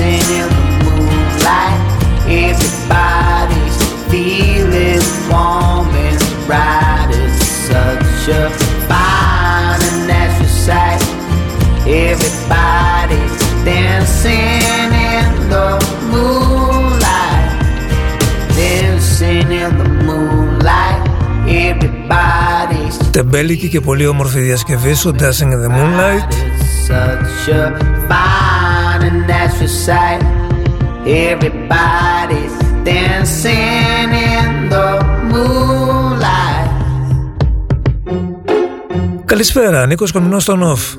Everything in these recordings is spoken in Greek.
dancing in the moonlight. Everybody's feeling warm and bright. It's such a fine and natural sight. Everybody's dancing in the moonlight, dancing in the moonlight. Everybody's Τεμπέλικη και πολύ όμορφη διασκευή στο Dancing in the Moonlight. It's such a fine and natural sight. Everybody's dancing in the moonlight. Καλησπέρα, Νίκος Κομινός στον Off.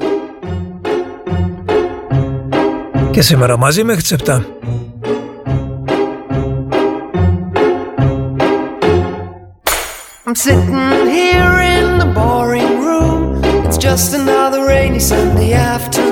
Και σήμερα μαζί μέχρι τις 7. I'm sitting here in the boring room. It's just another rainy Sunday afternoon.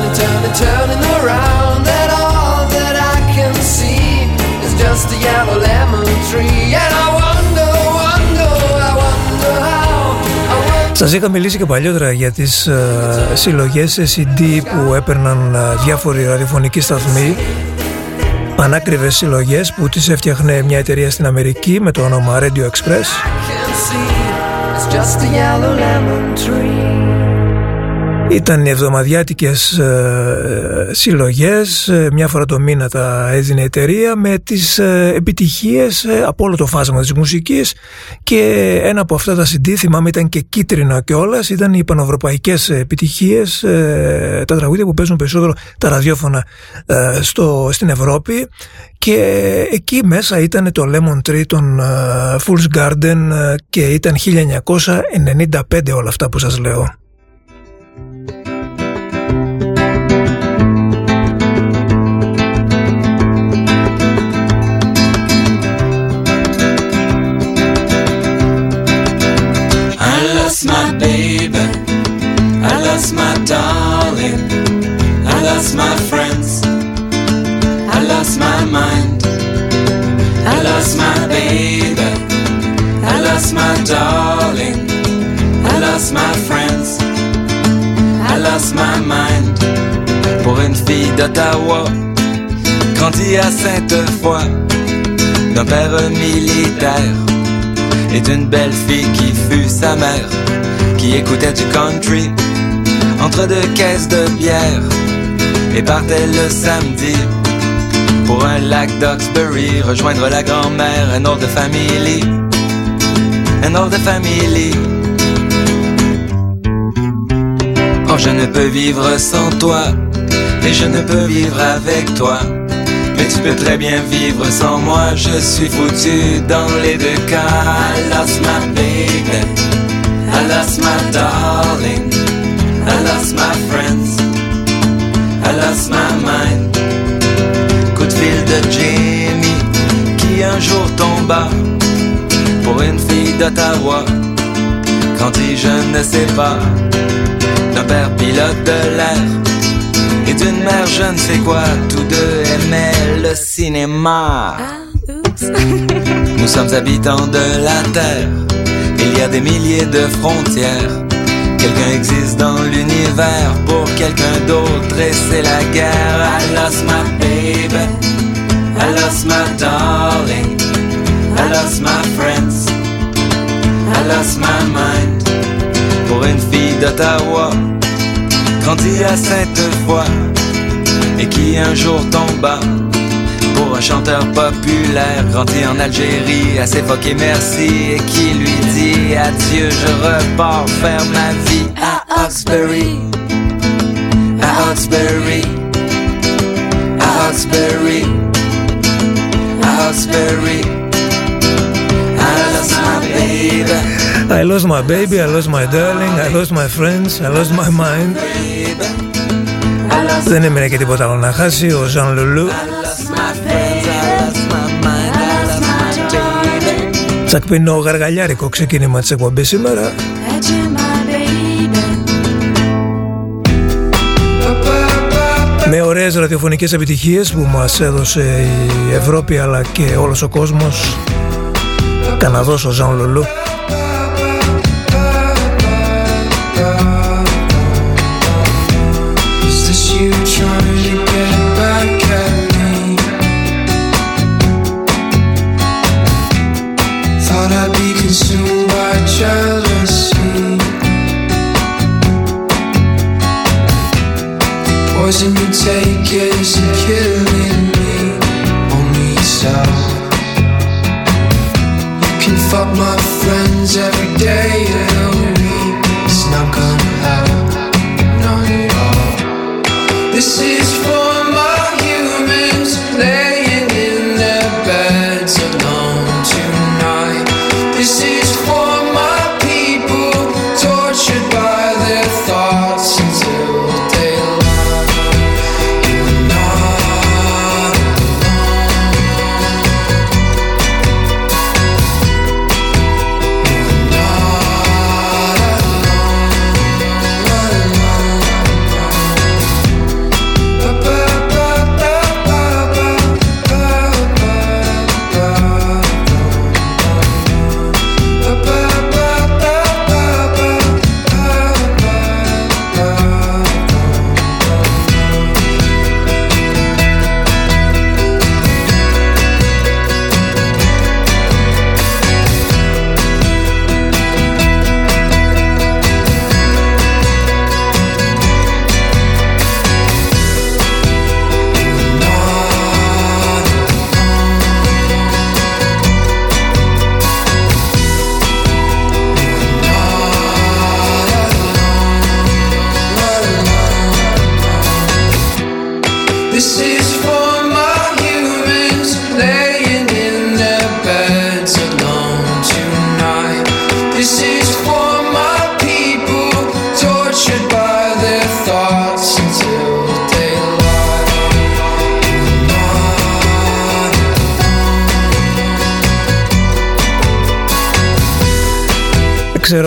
Turning, turning, turning, turning around, and all that I can see is just a yellow lemon tree. And I wonder, wonder, I wonder how. I wonder Σας είχα μιλήσει και παλιότερα για τις uh, συλλογές CD που έπαιρναν uh, διάφοροι ραδιοφωνικοί σταθμοί Ανάκριβες συλλογές που τις έφτιαχνε μια εταιρεία στην Αμερική με το όνομα Radio Express ήταν οι εβδομαδιάτικες ε, συλλογές, ε, μια φορά το μήνα τα έδινε η εταιρεία με τις ε, επιτυχίες ε, από όλο το φάσμα της μουσικής. Και ένα από αυτά τα CD θυμάμαι ήταν και κίτρινα κιόλας, ήταν οι πανευρωπαϊκές επιτυχίες, ε, τα τραγούδια που παίζουν περισσότερο τα ραδιόφωνα στο, στην Ευρώπη. Και εκεί μέσα ήταν το Lemon Tree των Fool's Garden και ήταν 1995 όλα αυτά που σας λέω. Lost my darling. I lost my friends. I lost my mind. I lost my baby. I lost my darling. I lost my friends. I lost my mind. Pour une fille d'Ottawa, grandie à Sainte-Foy, d'un père militaire et d'une belle fille qui fut sa mère, qui écoutait du country entre deux caisses de bière et partait le samedi pour un lac d'Oxbury, rejoindre la grand-mère, un autre family, un autre family. Oh, je ne peux vivre sans toi, et je ne peux vivre avec toi. Mais tu peux très bien vivre sans moi, je suis foutu dans les deux cas. I lost my baby, I lost my darling. I lost my friends, I lost my mind. Coup de fil de Jamie qui un jour tomba pour une fille d'Ottawa. Quand il je ne sais pas, d'un père pilote de l'air et d'une mère je ne sais quoi, tous deux aimaient le cinéma. Ah, Nous sommes habitants de la terre, il y a des milliers de frontières. Quelqu'un existe dans l'univers pour quelqu'un d'autre et c'est la guerre. I lost my baby, I lost my darling, I lost my friends, I lost my mind. Pour une fille d'Ottawa, grandie à Sainte-Foy. Et qui un jour tomba pour un chanteur populaire. Grandi en Algérie, assez foqué merci. Et qui lui dit adieu, je repars faire ma vie à Hawkesbury, à Hawkesbury, à Hawkesbury, à Hawkesbury. I. I lost my baby, I lost my darling, I lost my friends, I lost my mind. Δεν έμεινε και τίποτα άλλο να χάσει ο Ζαν Λουλού. Τσακπινό γαργαλιάρικο ξεκίνημα της εκπομπής σήμερα Με ωραίες ραδιοφωνικές επιτυχίες που μας έδωσε η Ευρώπη αλλά και όλος ο κόσμος Καναδός ο Ζαν Λουλού fuck my friends every day. of This is for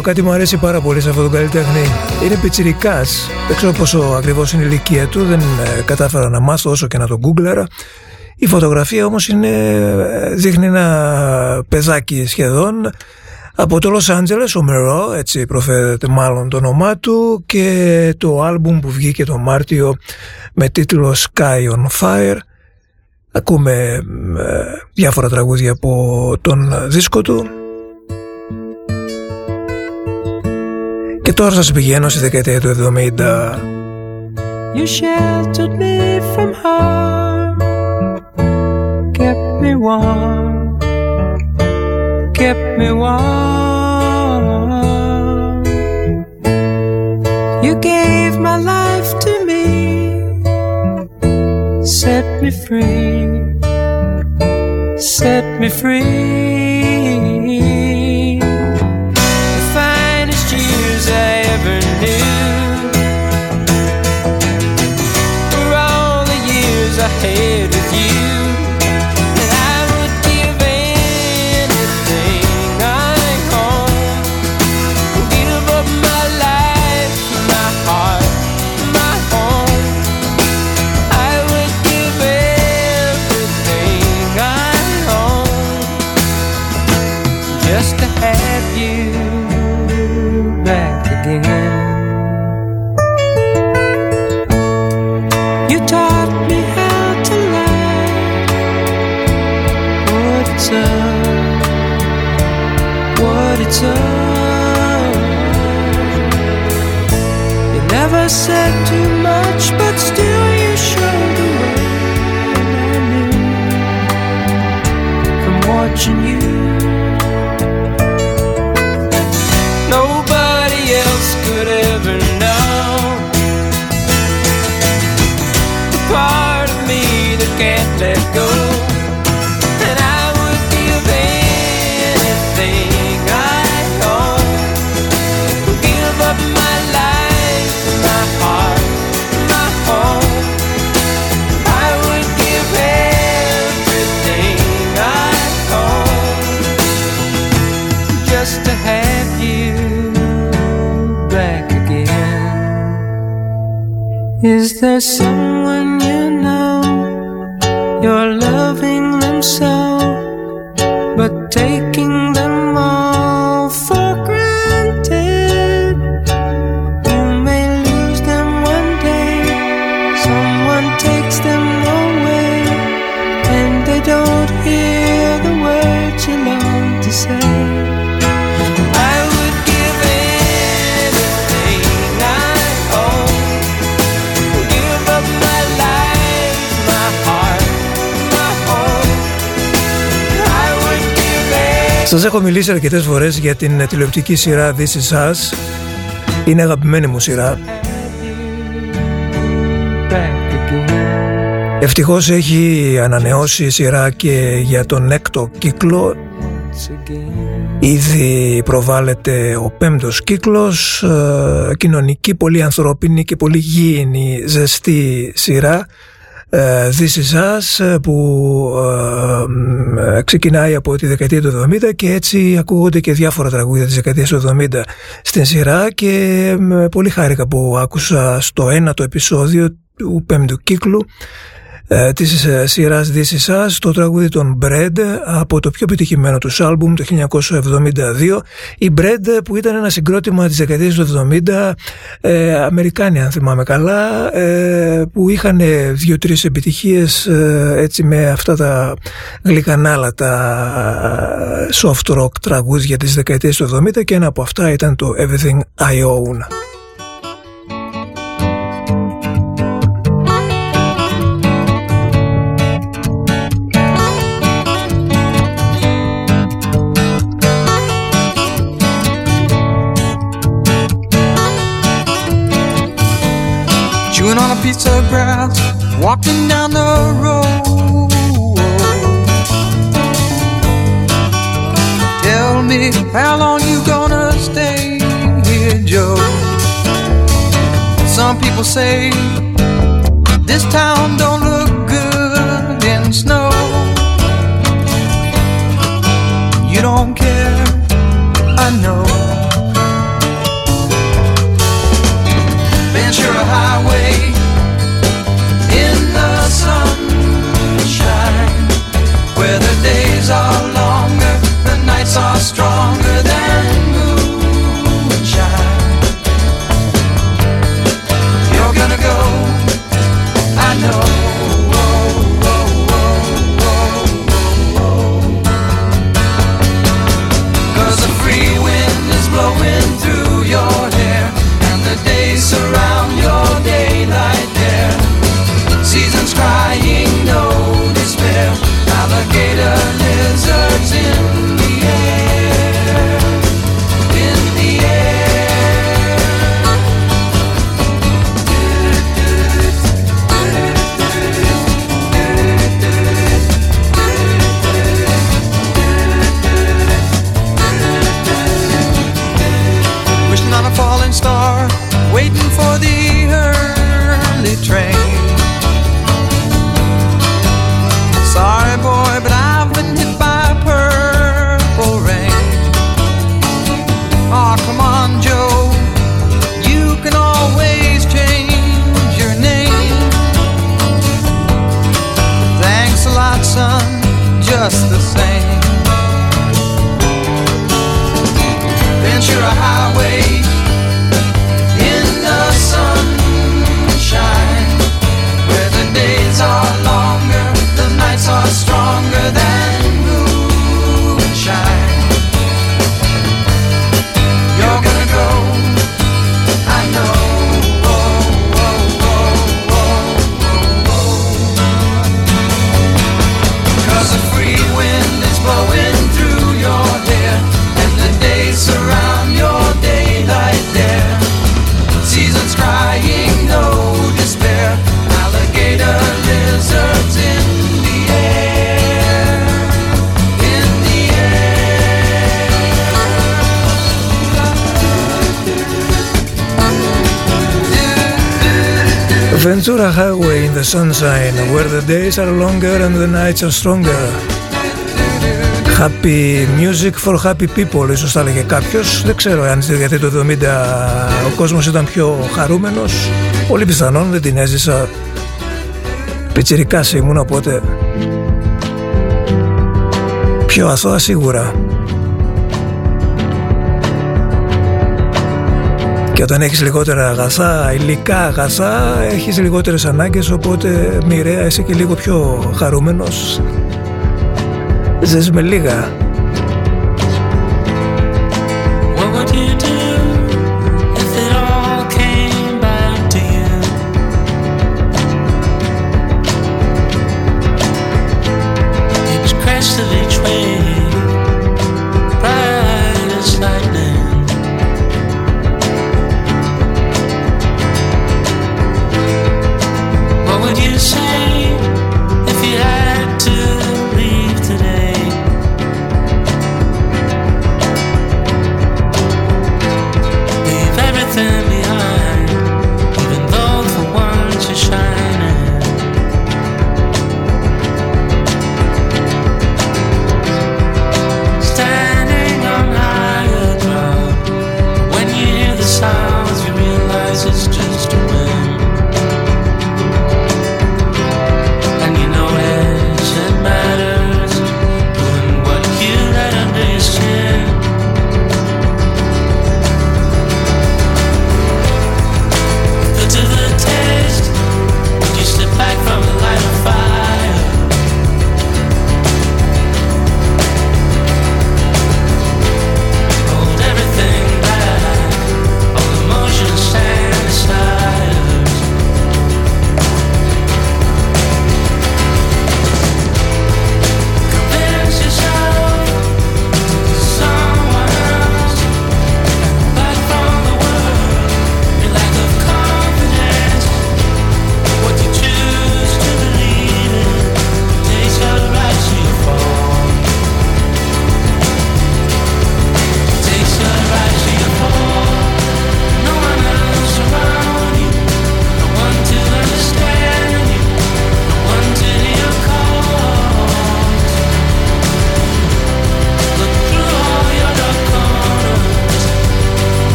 ξέρω, κάτι μου αρέσει πάρα πολύ σε αυτόν τον καλλιτέχνη. Είναι πιτσιρικάς. Δεν ξέρω πόσο ακριβώς είναι η ηλικία του, δεν ε, κατάφερα να μάθω όσο και να τον γκούγκλαρα. Η φωτογραφία όμως είναι, ε, δείχνει ένα παιδάκι σχεδόν από το Los Angeles, ο Μερό, έτσι προφέρεται μάλλον το όνομά του και το άλμπουμ που βγήκε το Μάρτιο με τίτλο Sky on Fire. Ακούμε ε, διάφορα τραγούδια από τον δίσκο του Και τώρα σας πηγαίνω στη δεκαετία του 70. You sheltered me from harm Kept me warm Kept me warm You gave my life to me Set me free Set me free return. You never said to Is there someone you know? You're loving them so, but taking Σας έχω μιλήσει αρκετές φορές για την τηλεοπτική σειρά This Is Us. Είναι αγαπημένη μου σειρά. Ευτυχώς έχει ανανεώσει η σειρά και για τον έκτο κύκλο. Ήδη προβάλλεται ο πέμπτος κύκλος, ε, κοινωνική, πολύ ανθρώπινη και πολύ γήινη, ζεστή σειρά ε, This Is Us ε, που ε, ξεκινάει από τη δεκαετία του 70 και έτσι ακούγονται και διάφορα τραγούδια της δεκαετίας του 70 στην σειρά και πολύ χάρηκα που άκουσα στο ένατο επεισόδιο του πέμπτου κύκλου ε, της ε, σειράς This Is Us, το τραγούδι των Bread από το πιο επιτυχημένο τους άλμπουμ το 1972. Η Bread που ήταν ένα συγκρότημα της δεκαετίας του 70, ε, Αμερικάνοι αν θυμάμαι καλά, ε, που είχαν δύο-τρεις επιτυχίες ε, έτσι με αυτά τα γλυκανάλα, τα soft rock τραγούδια της δεκαετίας του 70 και ένα από αυτά ήταν το Everything I Own. while walking down the road. Tell me how long you gonna stay here, Joe. Some people say this town Nights Are Stronger. Happy music for happy people, ίσως θα έλεγε κάποιος. Δεν ξέρω αν στη διαθέτει το 70 ο κόσμος ήταν πιο χαρούμενος. Πολύ πιθανόν δεν την έζησα. Πιτσιρικάς ήμουν οπότε πιο αθώα σίγουρα. Και όταν έχεις λιγότερα αγαθά, υλικά αγαθά, έχεις λιγότερες ανάγκες, οπότε μοιραία είσαι και λίγο πιο χαρούμενος. Ζες με λίγα.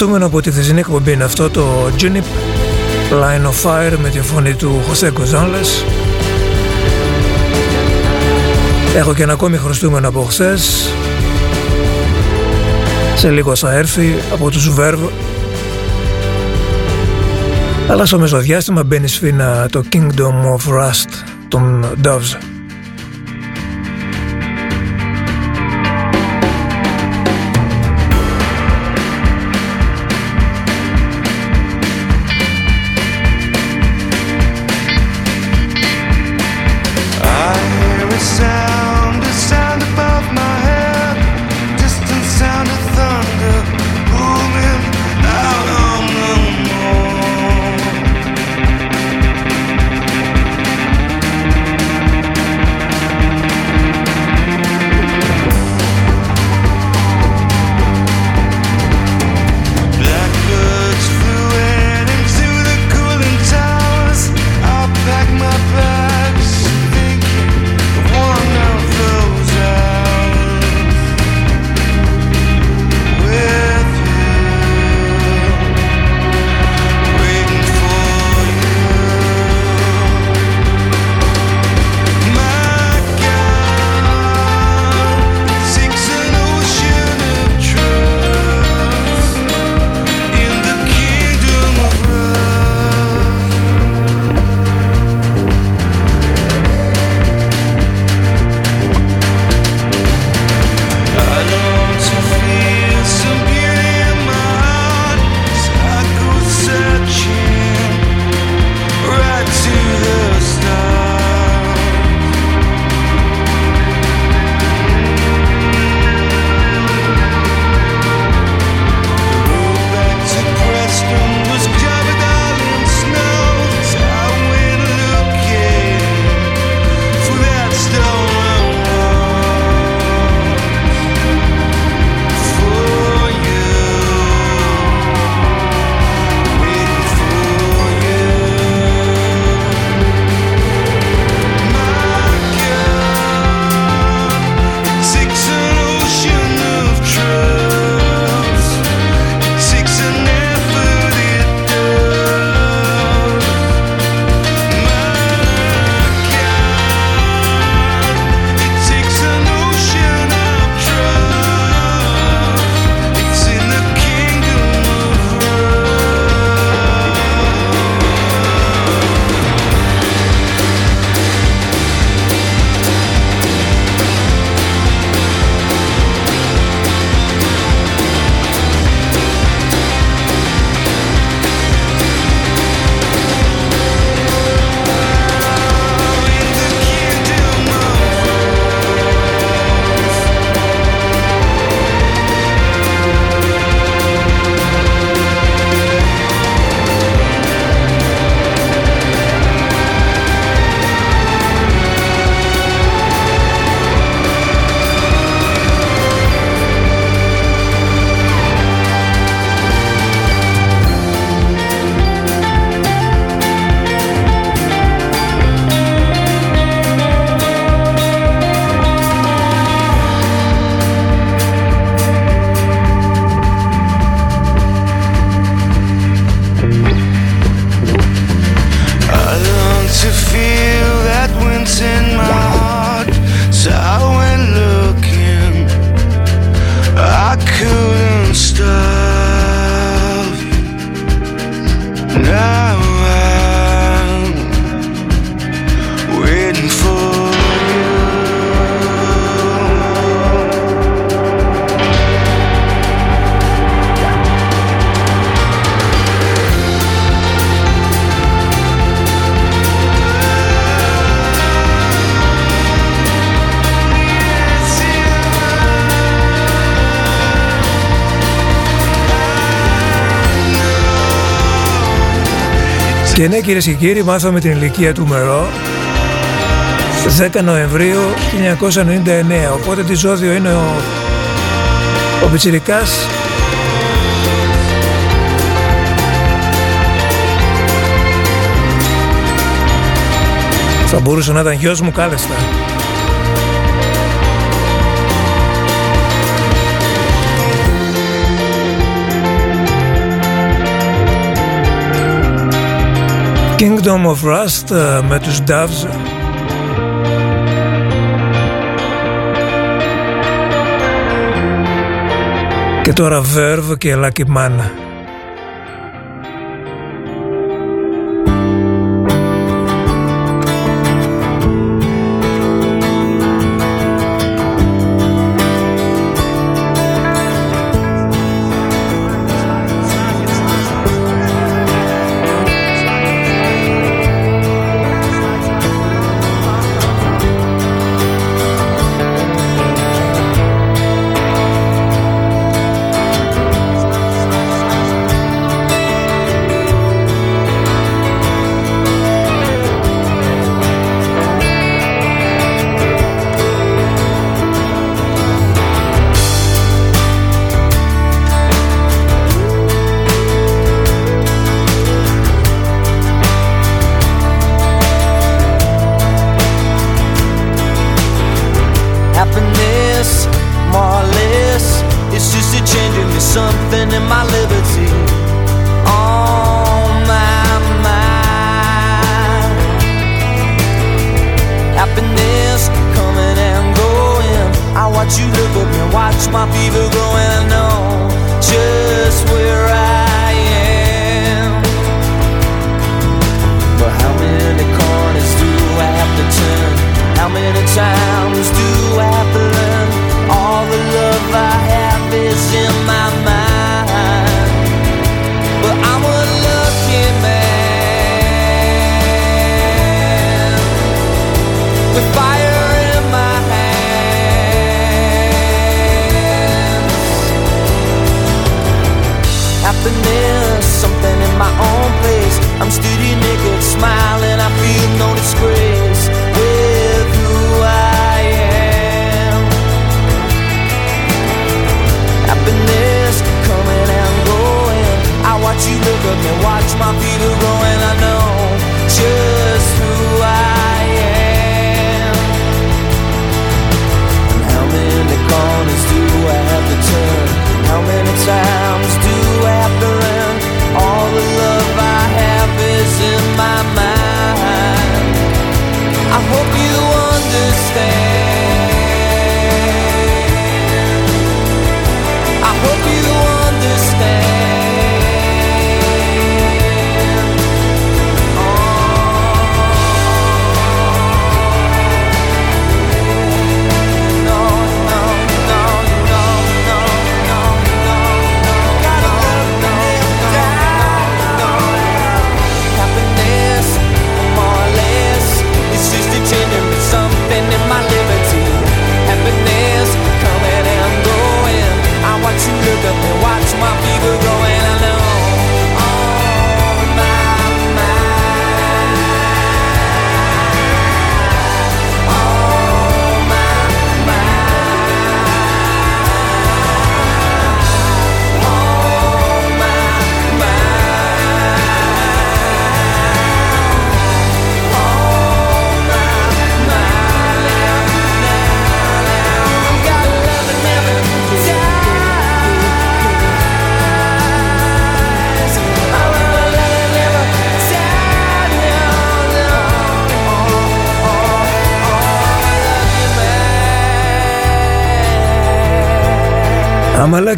Χρωστούμενο από τη θεσινή εκπομπή είναι αυτό το Junip Line of Fire με τη φωνή του Χωσέ Κοζάνλες Έχω και ένα ακόμη χρωστούμενο από χθες. Σε λίγο θα έρθει από τους Verve αλλά στο μεσοδιάστημα μπαίνει σφίνα το Kingdom of Rust των Doves. Και ναι κυρίες και κύριοι μάθαμε την ηλικία του Μερό. 10 Νοεμβρίου 1999 οπότε τη ζώδιο είναι ο, ο Πιτσιρικάς. Θα μπορούσε να ήταν γιος μου κάλεστα Kingdom of Rust ε, με τους Doves και τώρα Verve και Lucky Man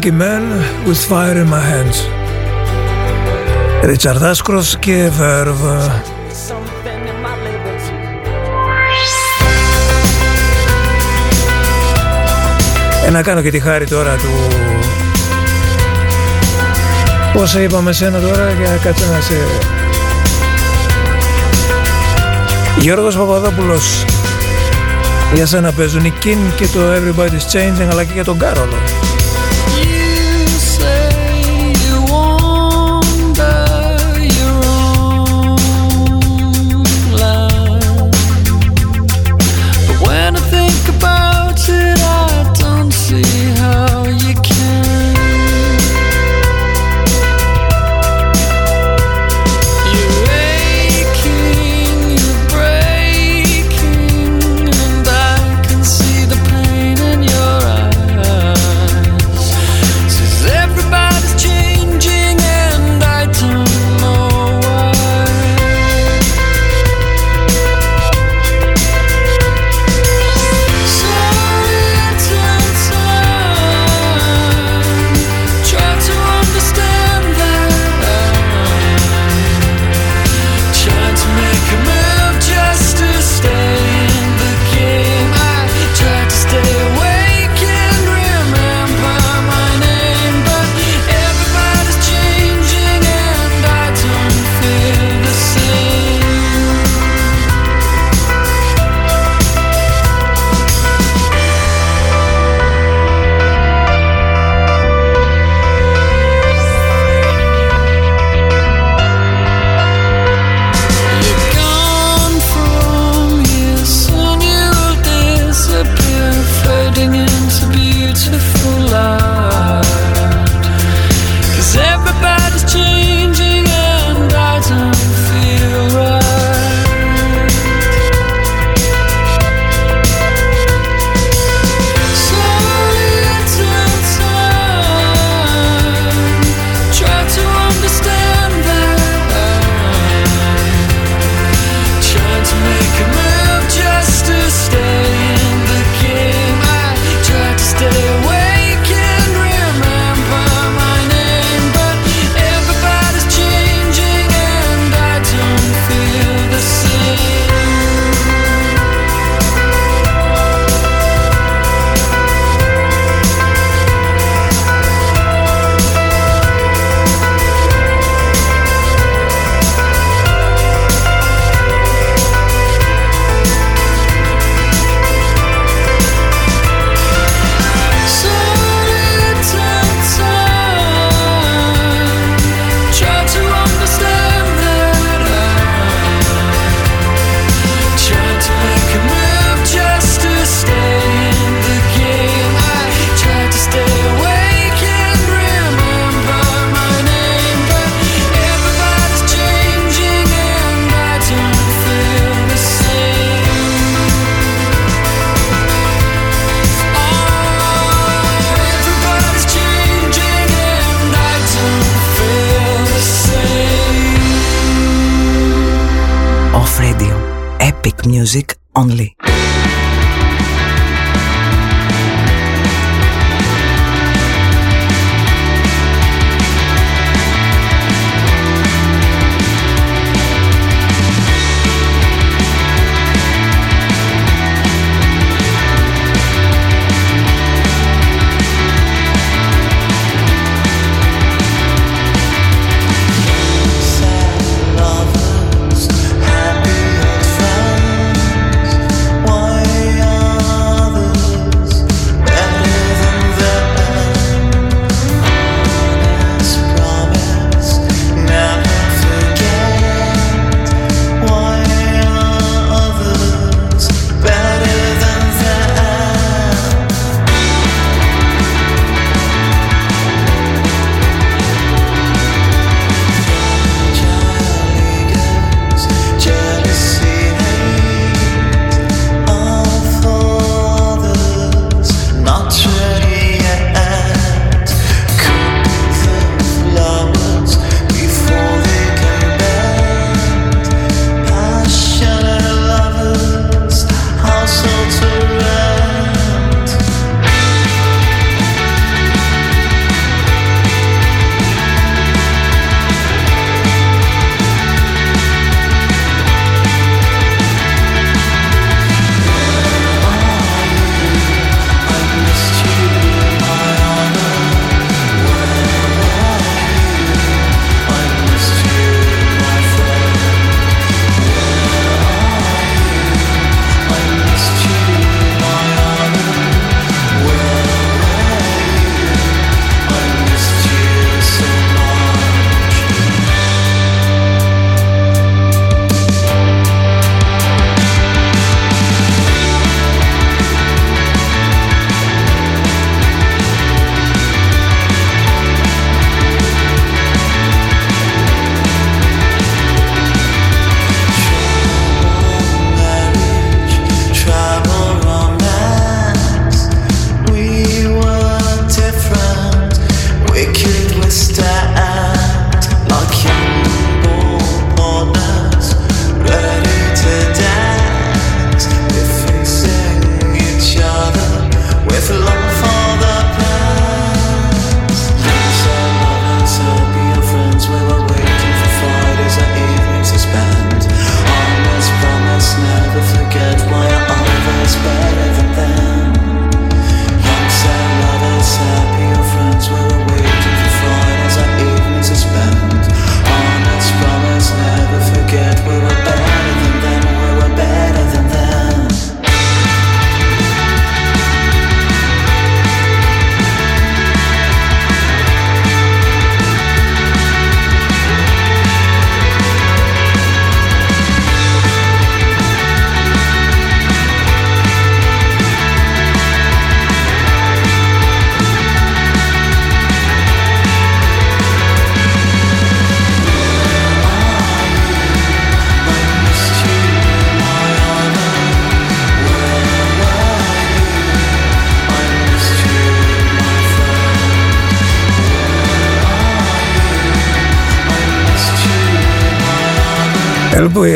lucky man with fire in my hands. Ρίτσαρντ Άσκρος και Verve. Ε, να κάνω και τη χάρη τώρα του... Πόσα είπαμε σένα τώρα για κάτσε να σε... Γιώργος Παπαδόπουλος για σένα παίζουν η King και το Everybody's Changing αλλά και για τον Κάρολο.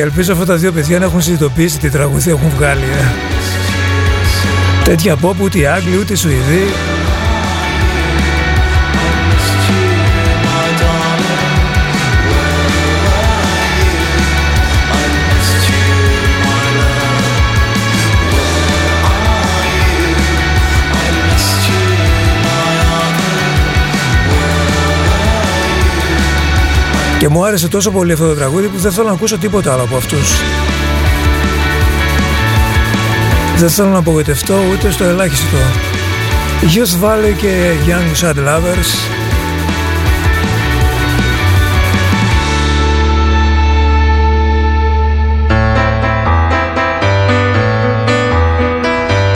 Ελπίζω αυτά τα δύο παιδιά να έχουν συνειδητοποιήσει τι τραγούδια έχουν βγάλει. Ε. Τέτοια pop ούτε οι Άγγλοι ούτε οι Σουηδοί. Και μου άρεσε τόσο πολύ αυτό το τραγούδι που δεν θέλω να ακούσω τίποτα άλλο από αυτούς. Δεν θέλω να απογοητευτώ ούτε στο ελάχιστο. Youth Valley και Young Sad Lovers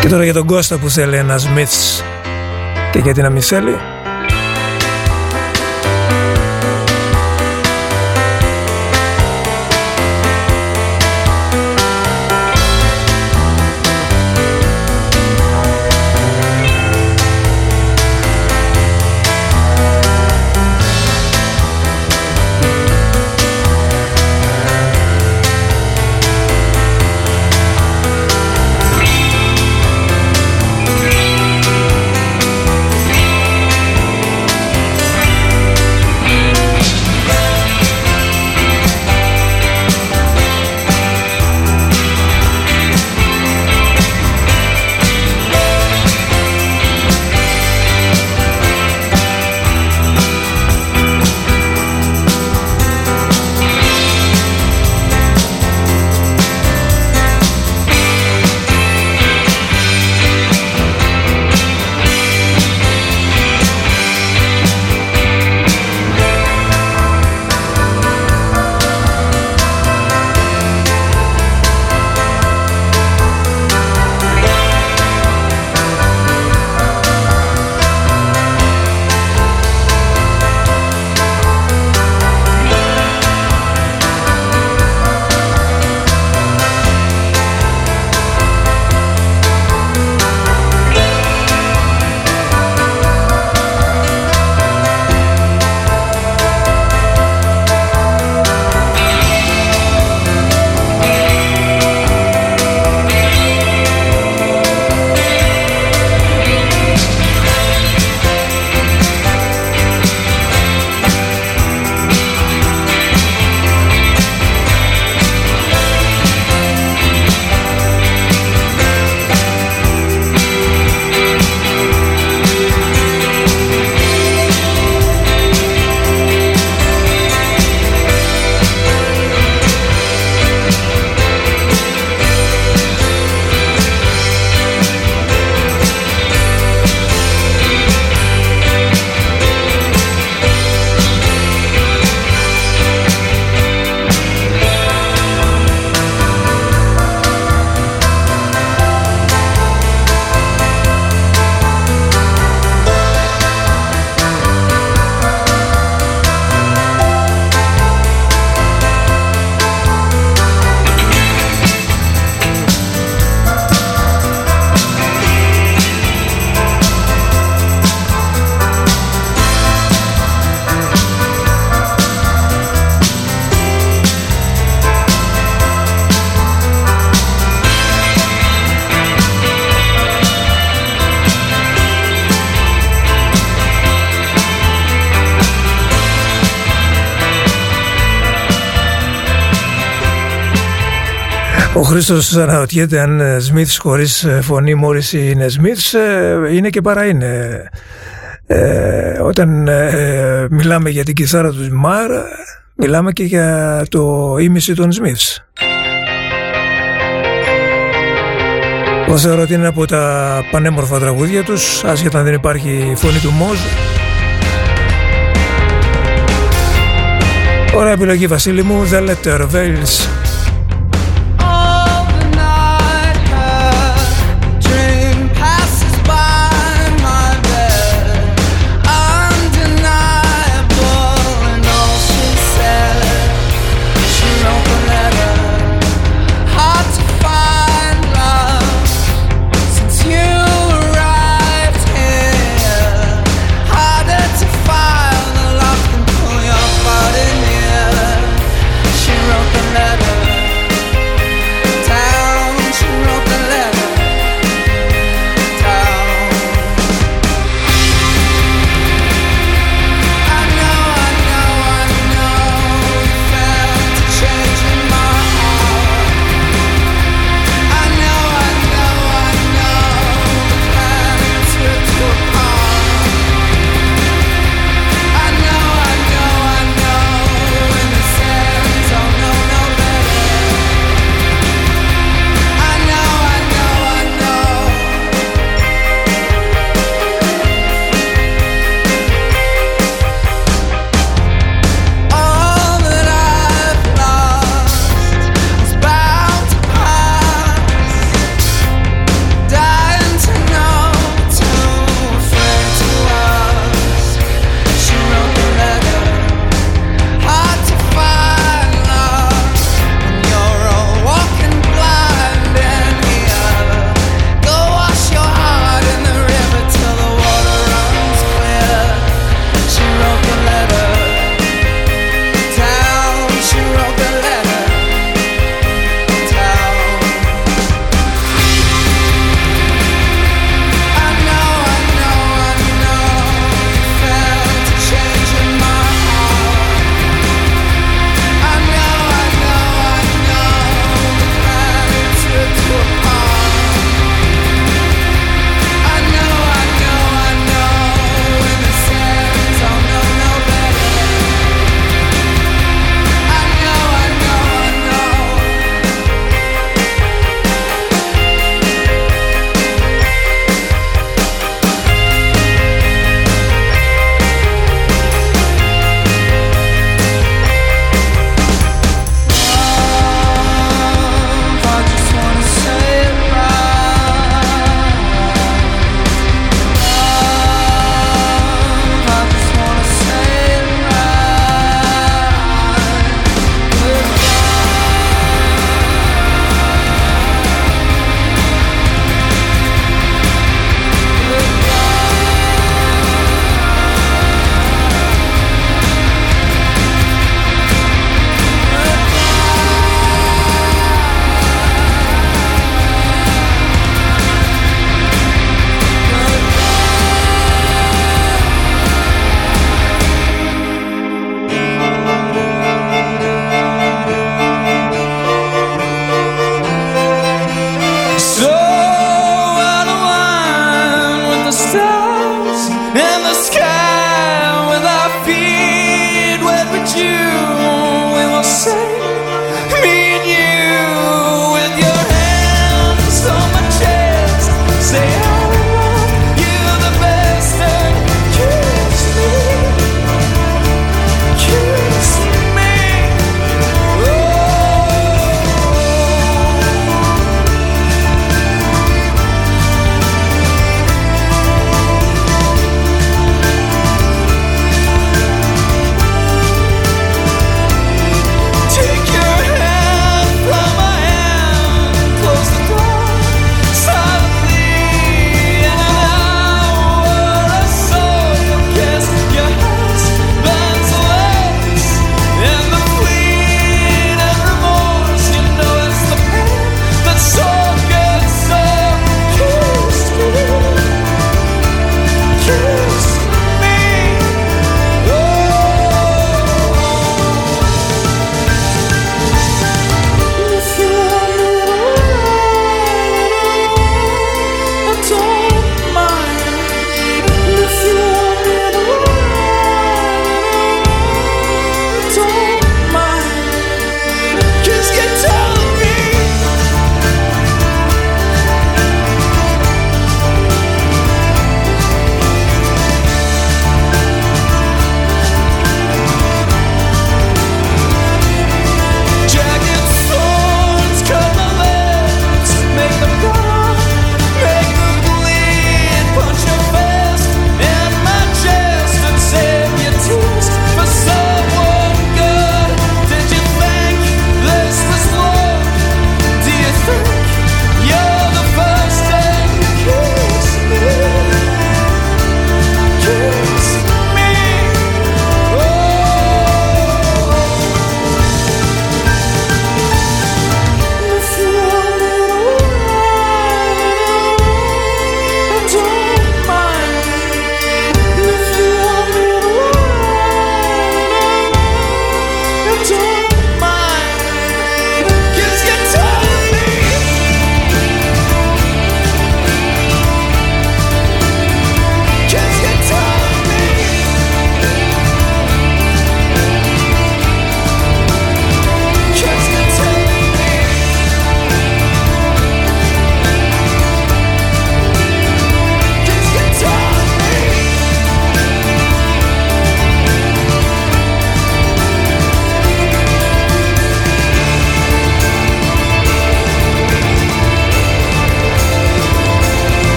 Και τώρα για τον Κώστα που θέλει ένας Smiths και γιατί να μην θέλει Χρήστος αναρωτιέται αν Σμιθς χωρίς ε, φωνή μόλις είναι Σμιθς ε, είναι και παρά είναι. Ε, όταν ε, μιλάμε για την κιθάρα του Μάρ μιλάμε και για το ίμιση των Σμιθς. Εγώ θεωρώ ότι είναι από τα πανέμορφα τραγούδια τους άσχετα αν δεν υπάρχει φωνή του Μόζ Ωραία επιλογή Βασίλη μου The Letter Veils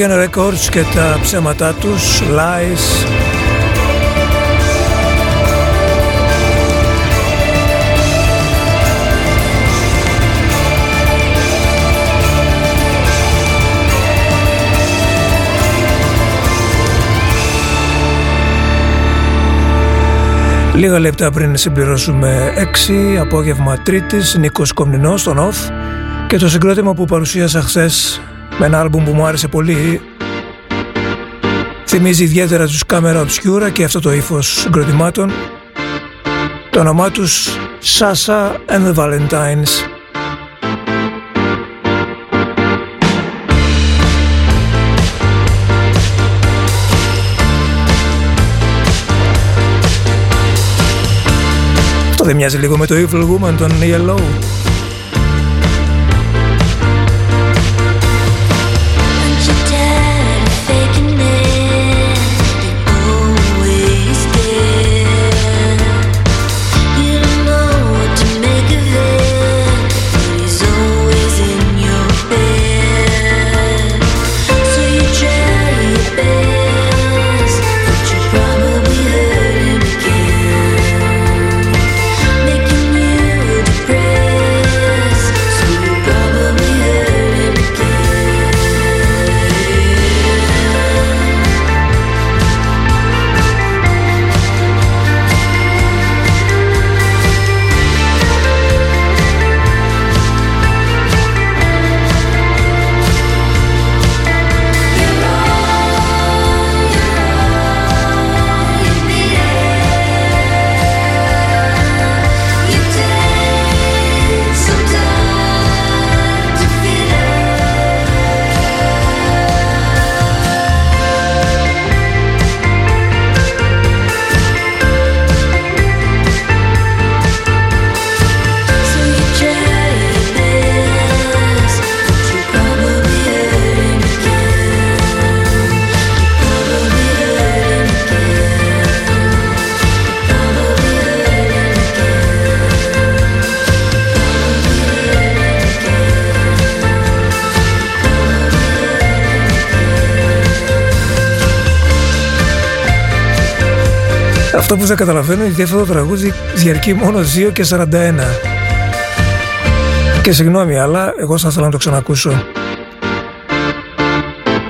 Broken Records και τα ψέματά τους, Lies, Λίγα λεπτά πριν συμπληρώσουμε 6, απόγευμα Τρίτης, Νίκος Κομνηνός στον ΟΦ και το συγκρότημα που παρουσίασα χθες με ένα άλμπουμ που μου άρεσε πολύ. Θυμίζει ιδιαίτερα τους Camera Obscura και αυτό το ύφος συγκροτημάτων. Το όνομά τους Sasa and the Valentines. Αυτό δεν μοιάζει λίγο με το Evil Woman των Yellow. Καταλαβαίνω είναι ότι αυτό το τραγούδι διαρκεί μόνο 2 και 41. Και συγγνώμη, αλλά εγώ θα ήθελα να το ξανακούσω.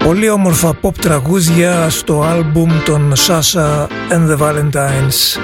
Πολύ όμορφα pop τραγούδια στο άλμπουμ των Sasha and the Valentines.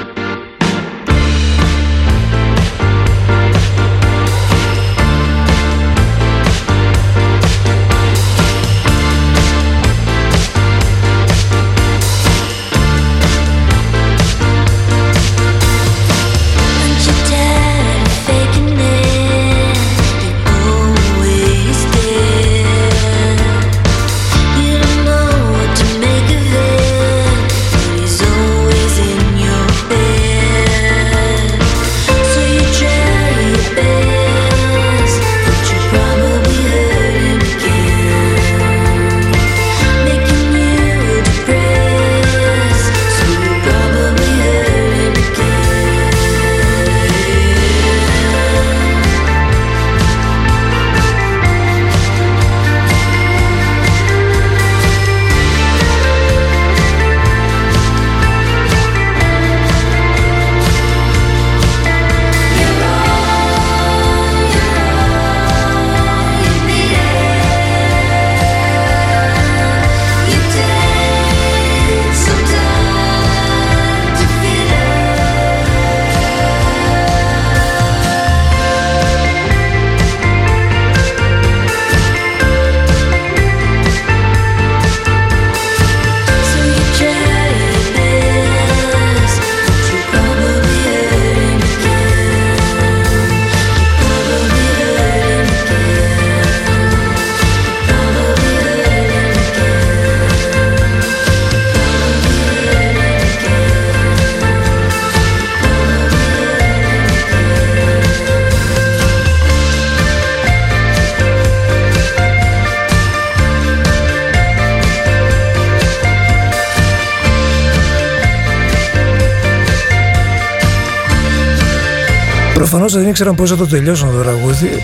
ήξεραν πώς θα το τελειώσουν το τραγούδι.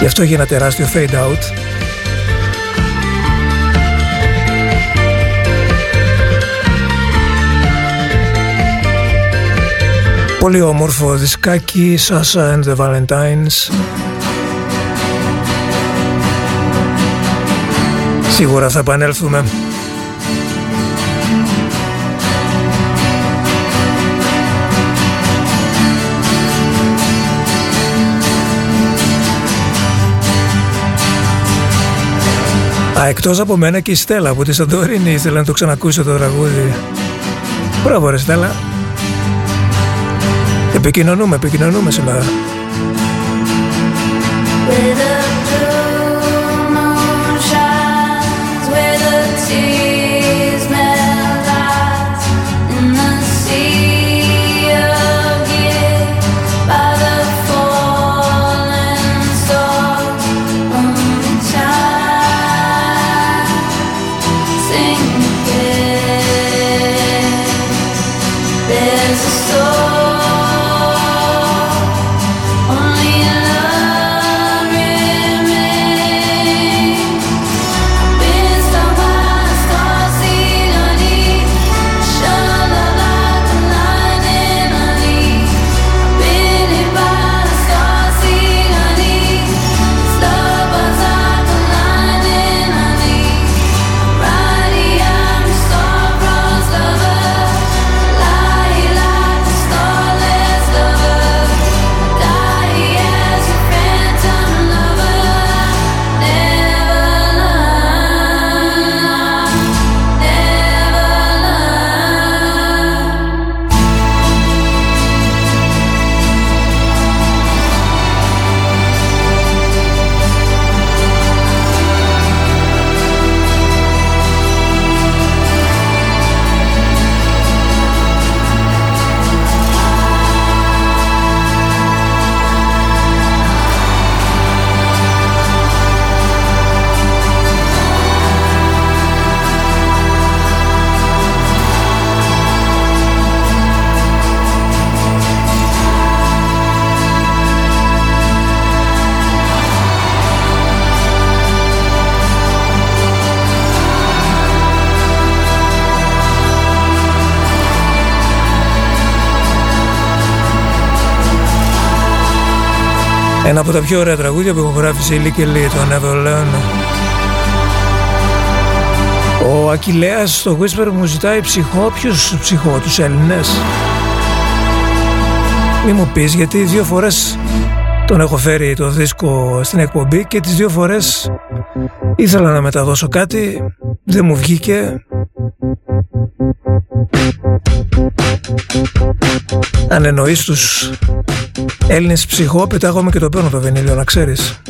Γι' αυτό έγινε ένα τεράστιο fade out. Πολύ όμορφο δισκάκι Sasha and the Valentines. Σίγουρα θα επανέλθουμε. Α, εκτός από μένα και η Στέλλα από τη Σαντορίνη ήθελα να το ξανακούσω το τραγούδι. Μπράβο ρε Στέλλα. Επικοινωνούμε, επικοινωνούμε σήμερα. Από τα πιο ωραία τραγούδια που έχω γράψει η Λίκη Λί, το Never Ο Ακυλέας στο Whisper μου ζητάει ψυχό, ποιος ψυχό, τους Έλληνες; Μη μου πεις γιατί δύο φορές τον έχω φέρει το δίσκο στην εκπομπή και τις δύο φορές ήθελα να μεταδώσω κάτι, δεν μου βγήκε. Αν εννοείς τους Έλληνες ψυχό, πετάγομαι και το παίρνω το βενίλιο, να ξέρεις.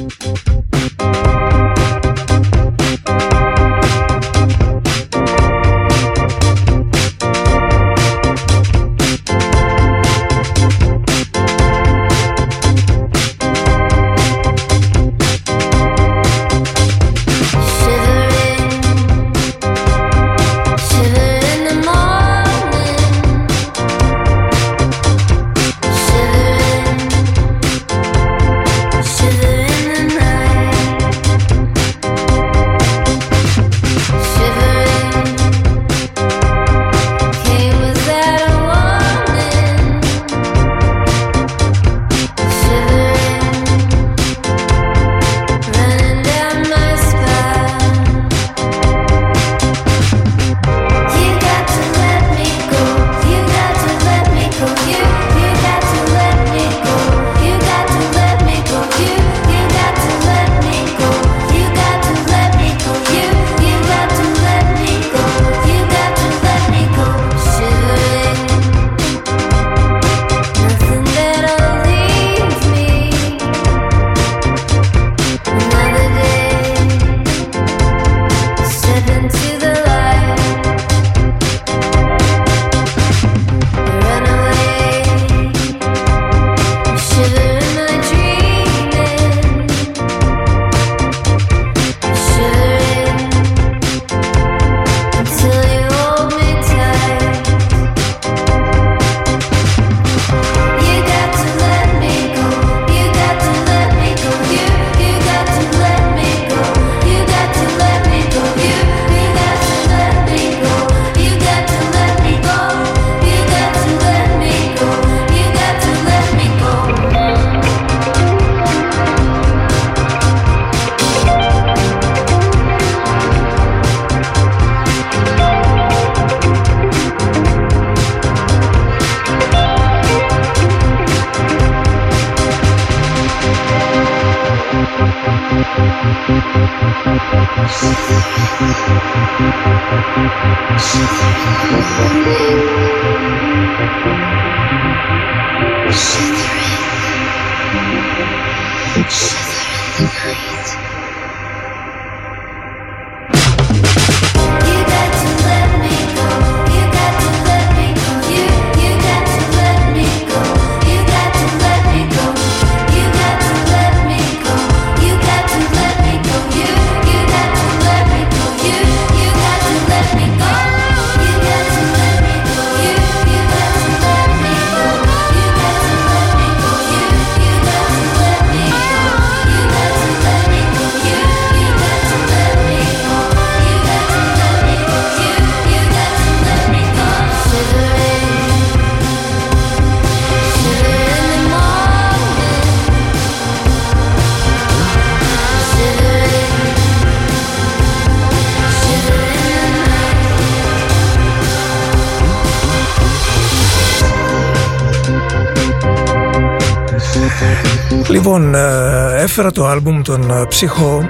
Λοιπόν, ε, έφερα το άλμπουμ των ε, Ψυχό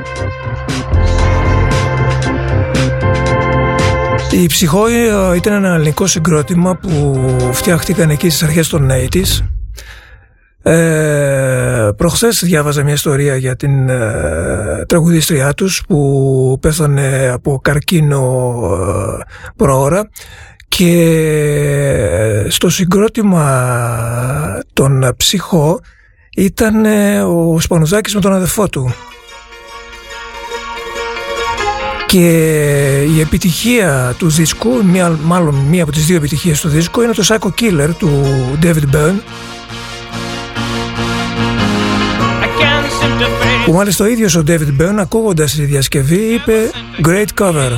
Η Ψυχό ε, ήταν ένα ελληνικό συγκρότημα που φτιάχτηκαν εκεί στις αρχές των 80's ε, προχθές διάβαζα μια ιστορία για την ε, τραγουδίστριά τους που πέθανε από καρκίνο ε, προώρα και στο συγκρότημα των ψυχό ήταν ο Σπανουδάκης με τον αδερφό του. Και η επιτυχία του δίσκου, μάλλον μία από τις δύο επιτυχίες του δίσκου, είναι το Psycho Killer του David Byrne. Που μάλιστα ο ίδιος ο David Byrne ακούγοντας τη διασκευή είπε «Great cover».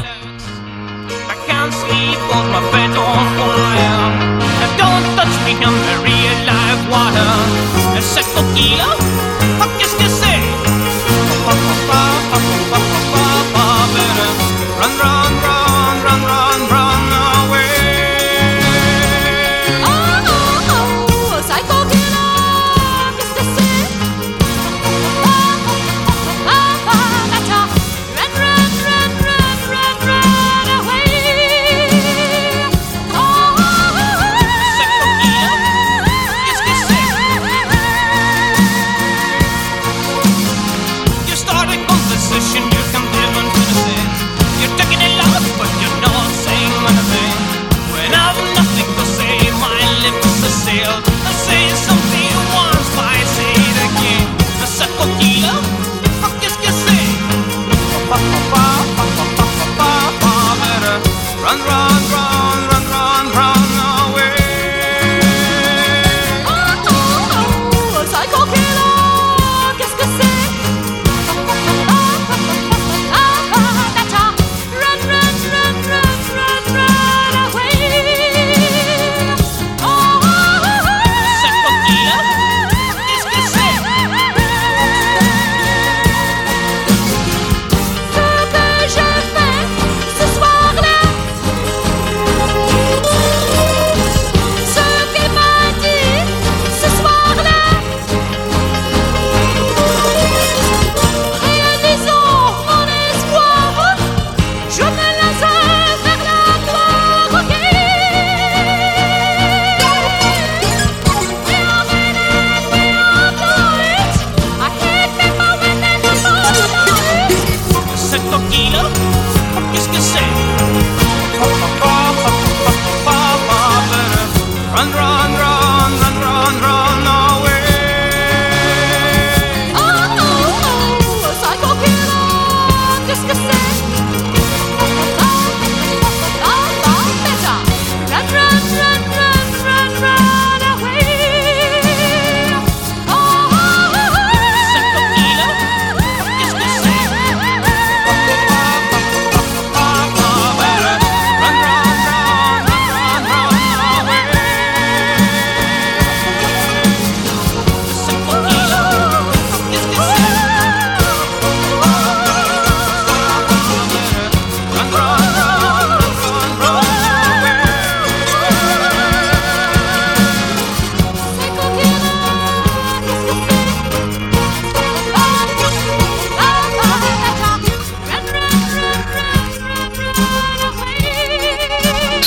ese coquillo?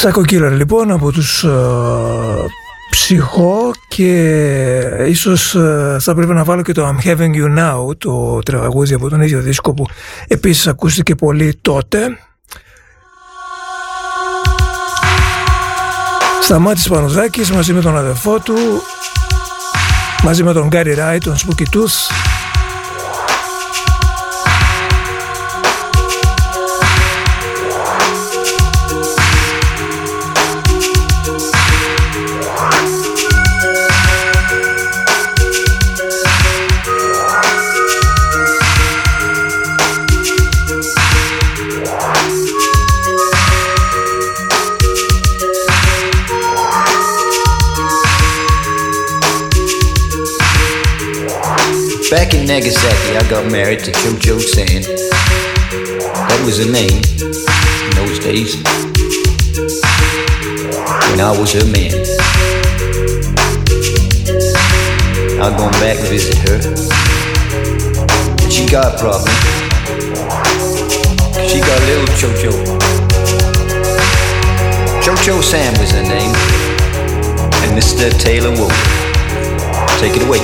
Σακοκίλερ λοιπόν από τους uh, ψυχό και ίσως uh, θα πρέπει να βάλω και το I'm Having You Now το τραγούδι από τον ίδιο δίσκο που επίσης ακούστηκε πολύ τότε. Σταμάτης Πανουδάκης μαζί με τον αδερφό του μαζί με τον Γκάρι Ράι, τον Spooky Tooth Nagasaki, I got married to Cho Cho San. That was her name in those days. When I was her man. I've gone back to visit her. But she got a problem. She got a little Cho-Cho. Cho-Cho Sam was her name. And Mr. Taylor Wolf. Take it away,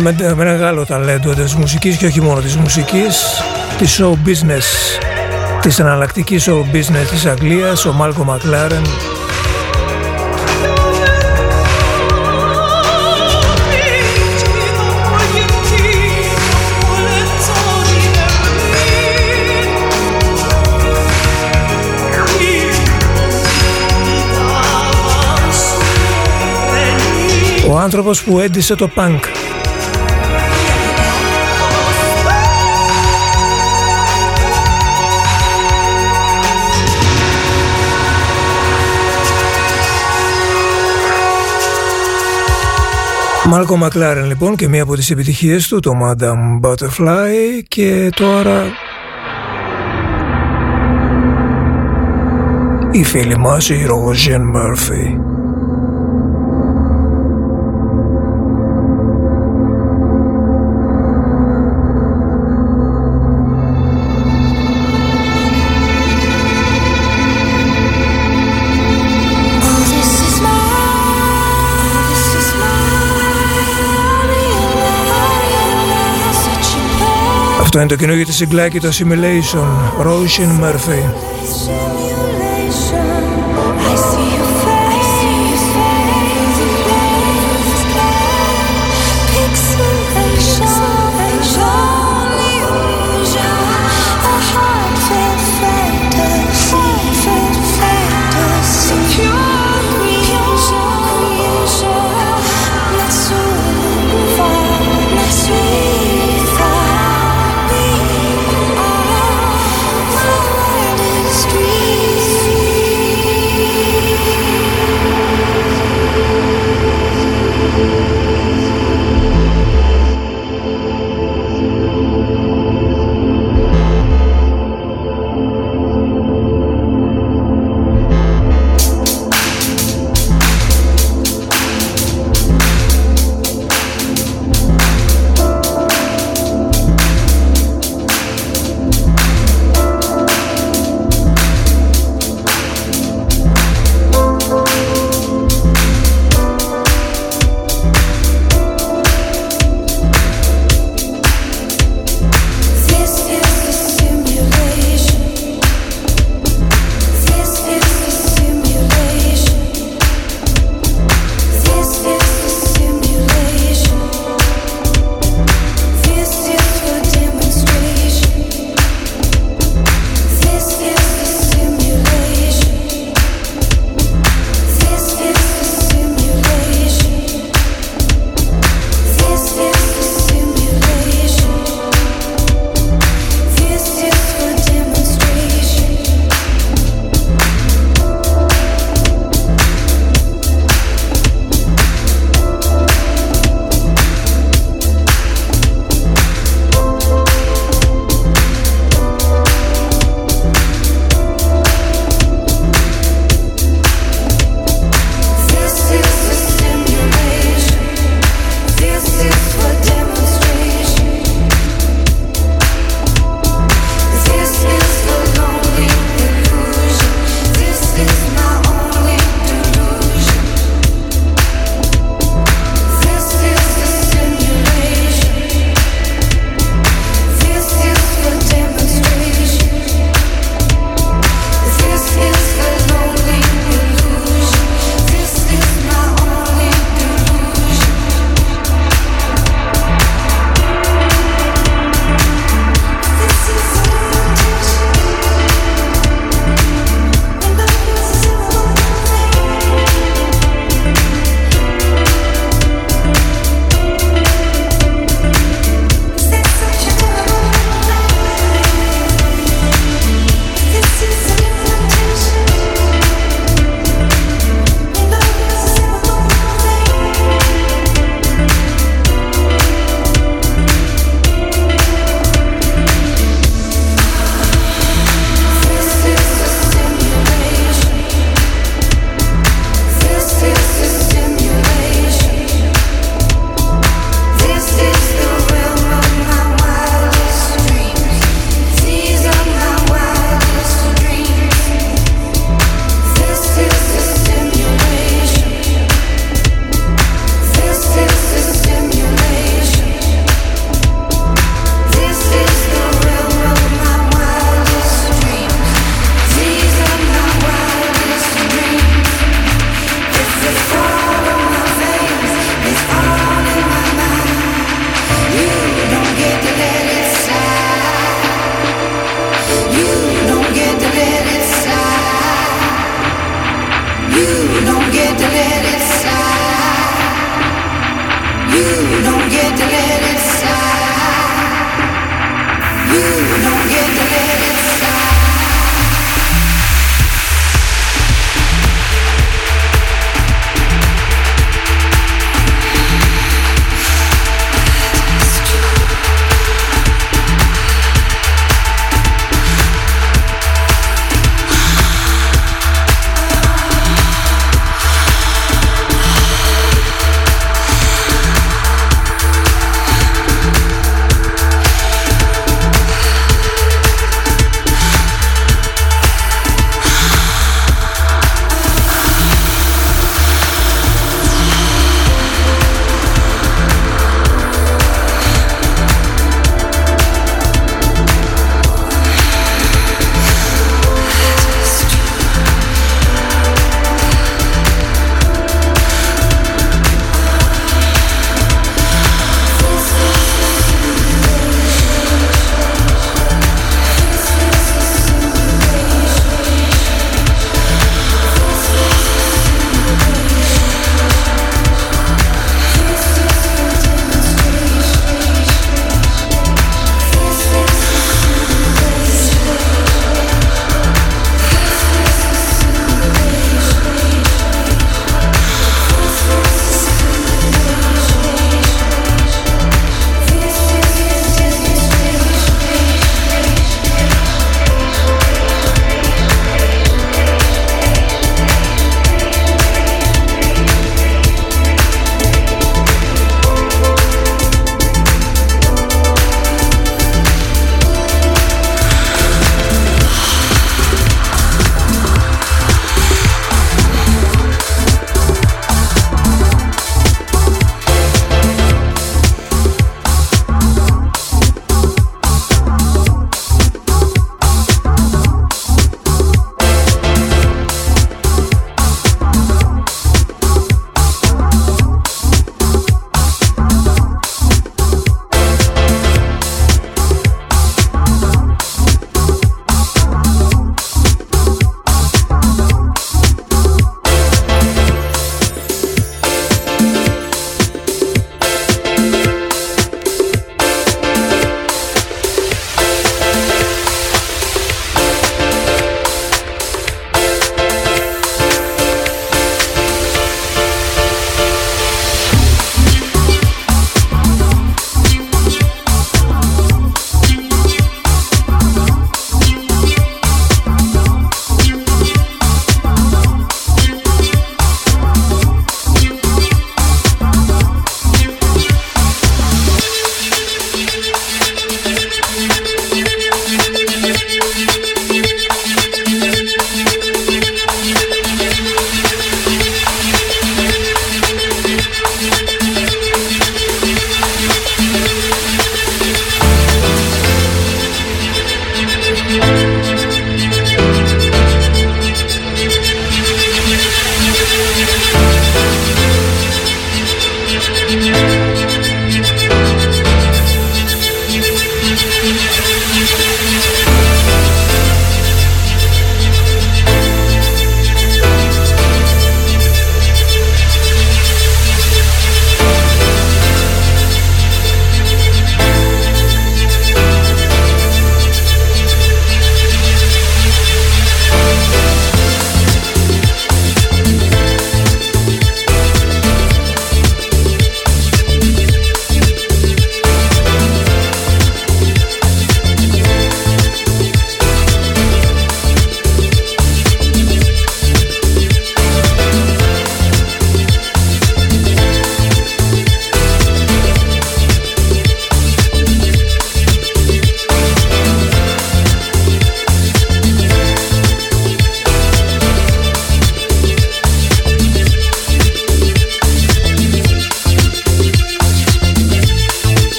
Cho-Cho. Ένα μεγάλο ταλέντο της μουσικής και όχι μόνο της μουσικής, της show business, της εναλλακτικής show business της Αγγλίας, ο Μάλκο Μακλάρεν, Ο άνθρωπος που έντισε το πανκ Μάλκο Μακλάρεν λοιπόν και μία από τις επιτυχίες του το Madame Butterfly. Και τώρα η φίλη μας η Roger Murphy Αυτό είναι το καινούργιο της συγκλάκι το Simulation. Roshan Murphy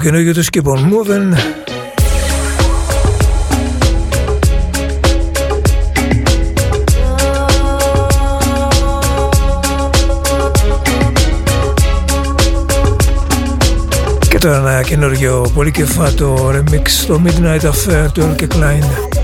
καινούργιο του Keep on Moving. Και τώρα ένα καινούργιο πολύ κεφάτο remix στο Midnight Affair του Elke Klein.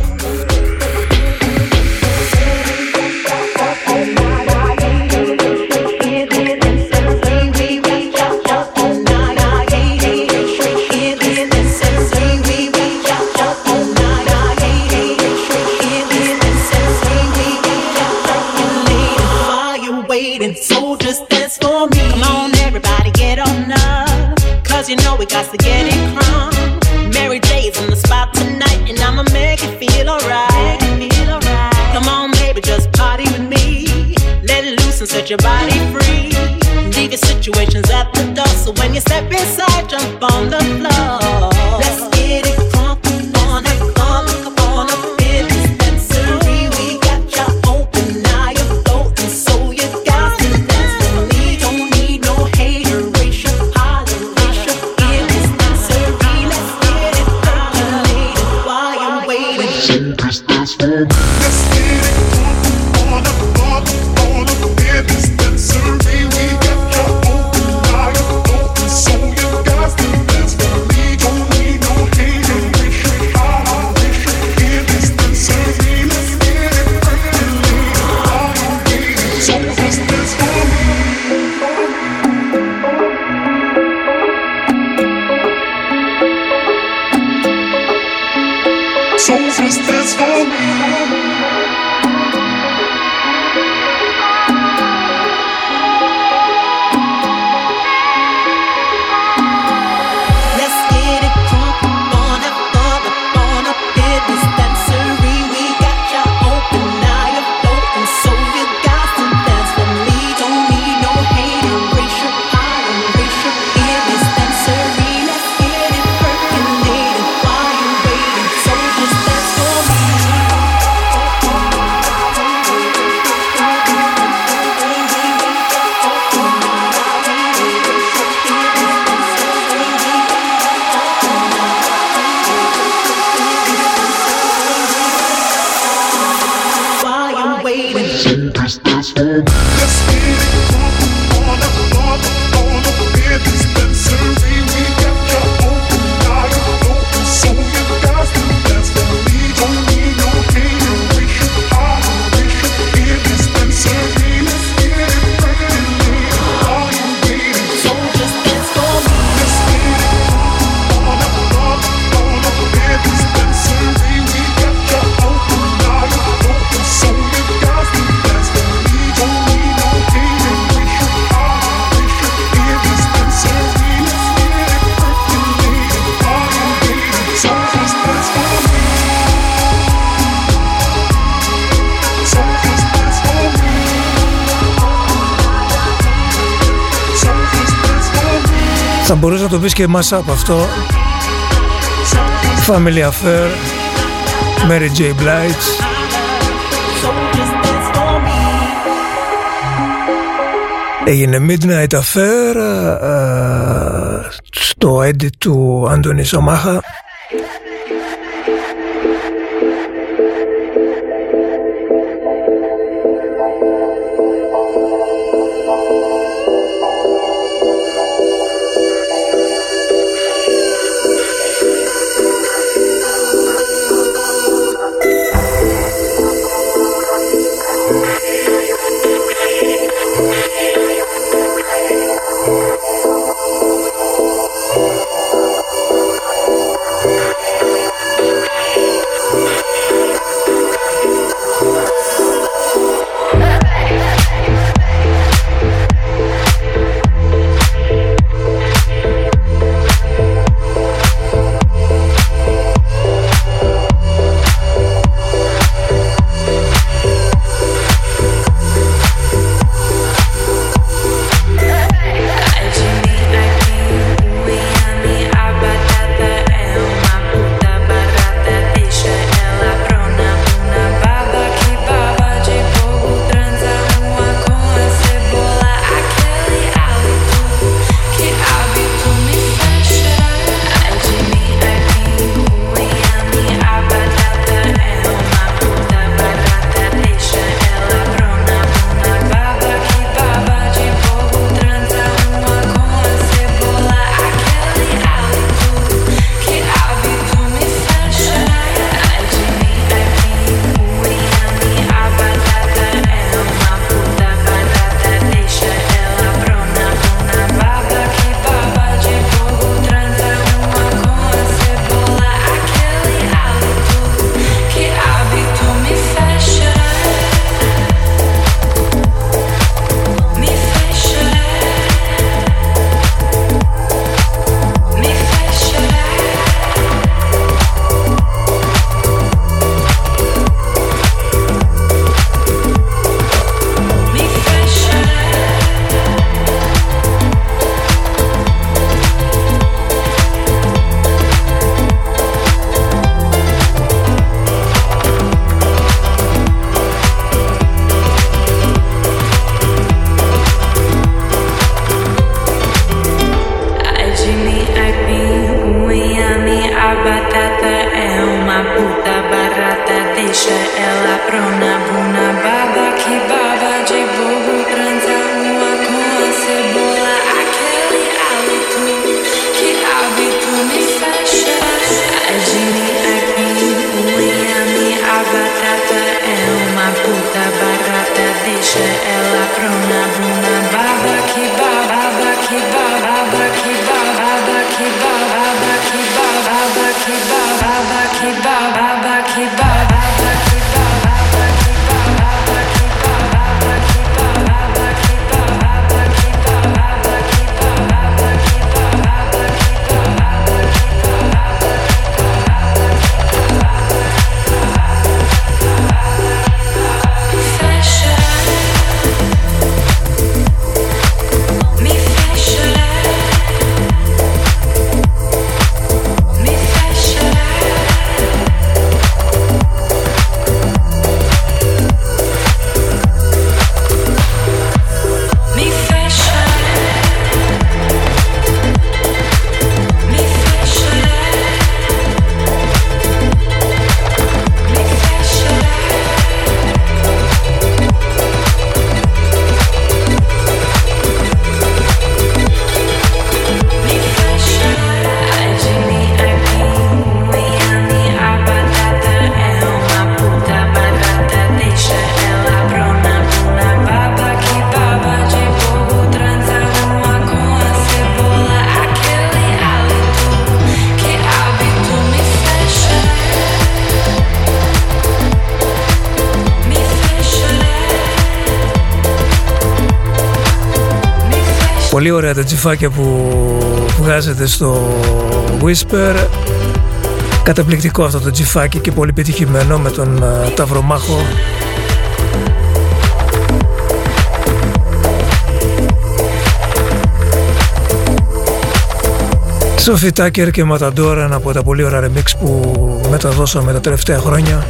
Μπορείς να το πεις και μας από αυτό. Family Affair Mary J. Blige. Έγινε Midnight Affair uh, στο edit του Άντωνη Σομάχα Πολύ ωραία τα τσιφάκια που βγάζετε στο Whisper. Καταπληκτικό αυτό το τσιφάκι και πολύ πετυχημένο με τον uh, Ταυρομάχο. Σοφι Τάκερ και Ματαντόρα ένα από τα πολύ ωραία remix που μεταδώσαμε τα τελευταία χρόνια.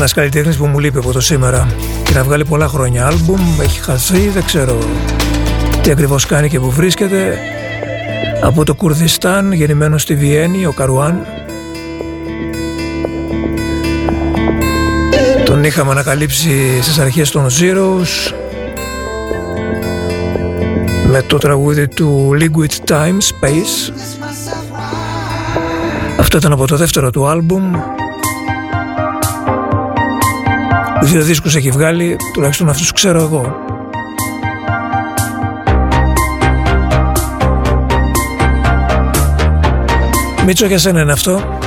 Ναι, ένας καλλιτέχνης που μου λείπει από το σήμερα και να βγάλει πολλά χρόνια άλμπουμ, έχει χαθεί, δεν ξέρω τι ακριβώς κάνει και που βρίσκεται. Από το Κουρδιστάν, γεννημένος στη Βιέννη, ο Καρουάν. Τον είχαμε ανακαλύψει στις αρχές των Zeros με το τραγούδι του Liquid Time Space. Αυτό ήταν από το δεύτερο του άλμπουμ Δύο δίσκους έχει βγάλει, τουλάχιστον αυτούς ξέρω εγώ. Μίτσο για σένα είναι αυτό.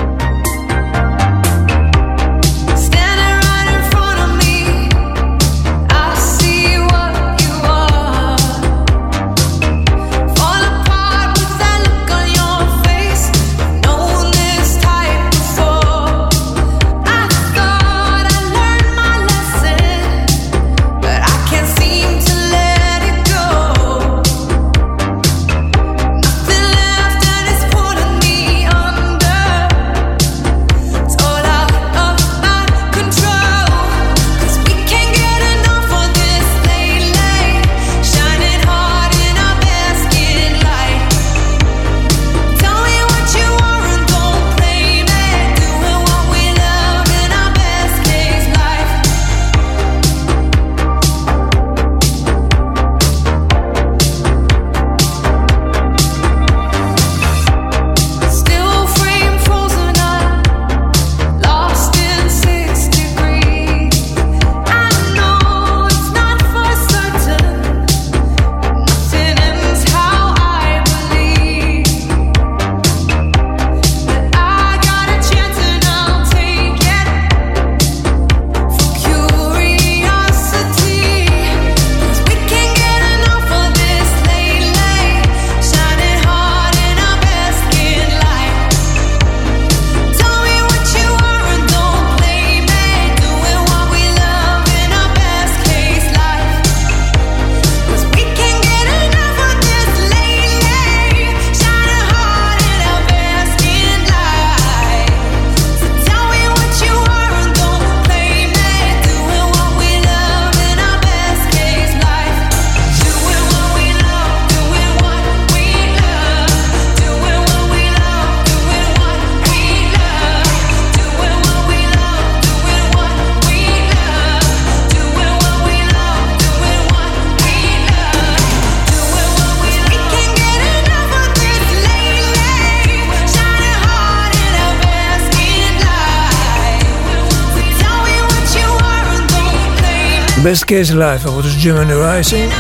Best Case Life από τους Gemini Rising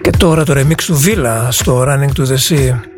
και τώρα το remix του Villa στο Running to the Sea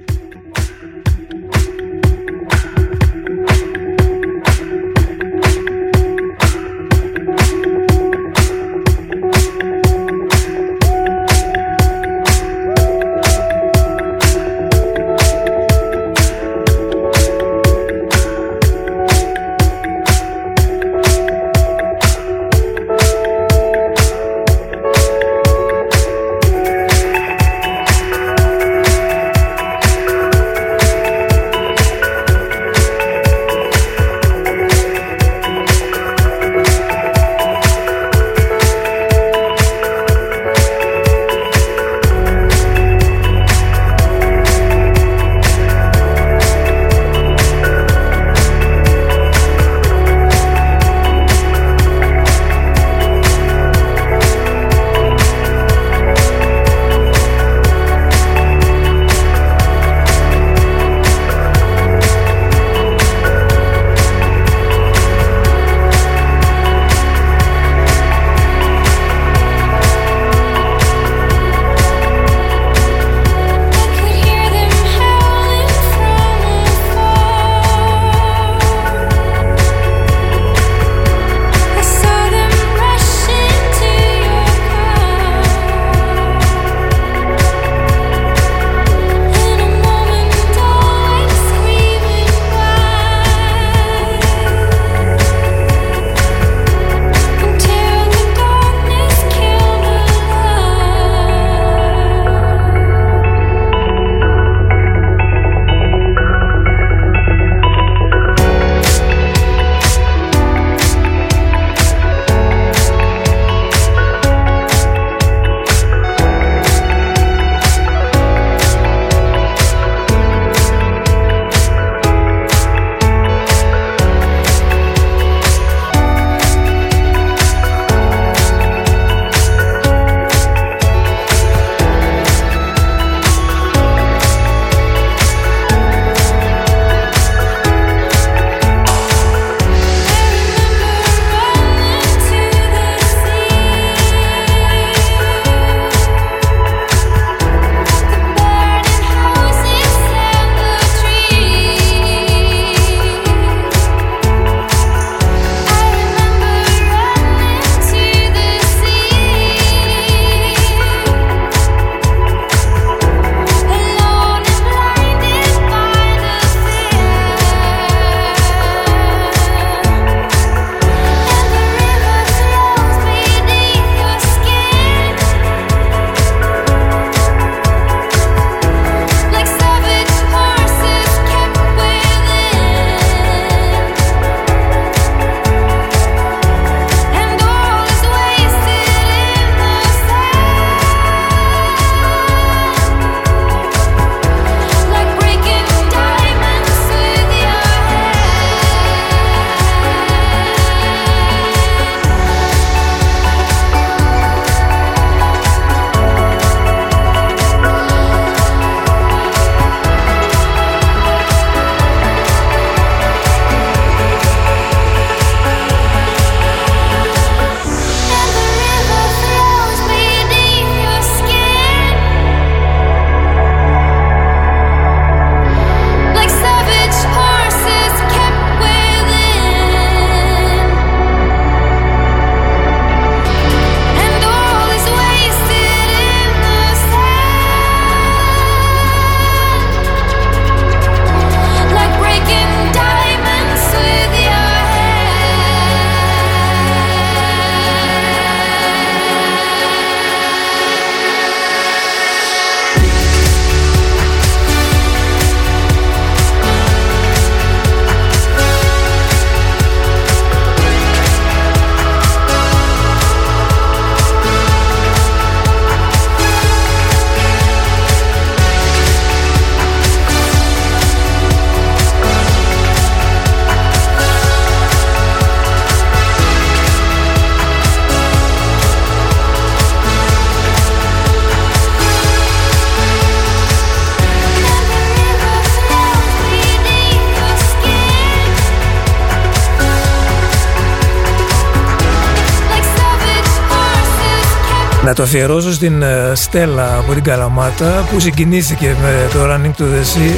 το αφιερώσω στην ε, Στέλλα από την Καλαμάτα που συγκινήθηκε με το Running to the Sea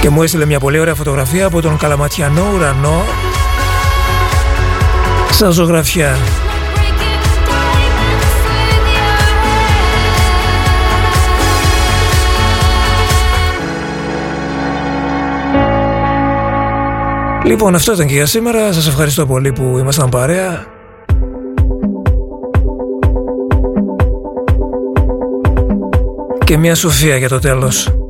και μου έστειλε μια πολύ ωραία φωτογραφία από τον Καλαματιανό ουρανό σαν ζωγραφιά. Λοιπόν αυτό ήταν και για σήμερα. Σας ευχαριστώ πολύ που ήμασταν παρέα. Και μια σοφία για το τέλος.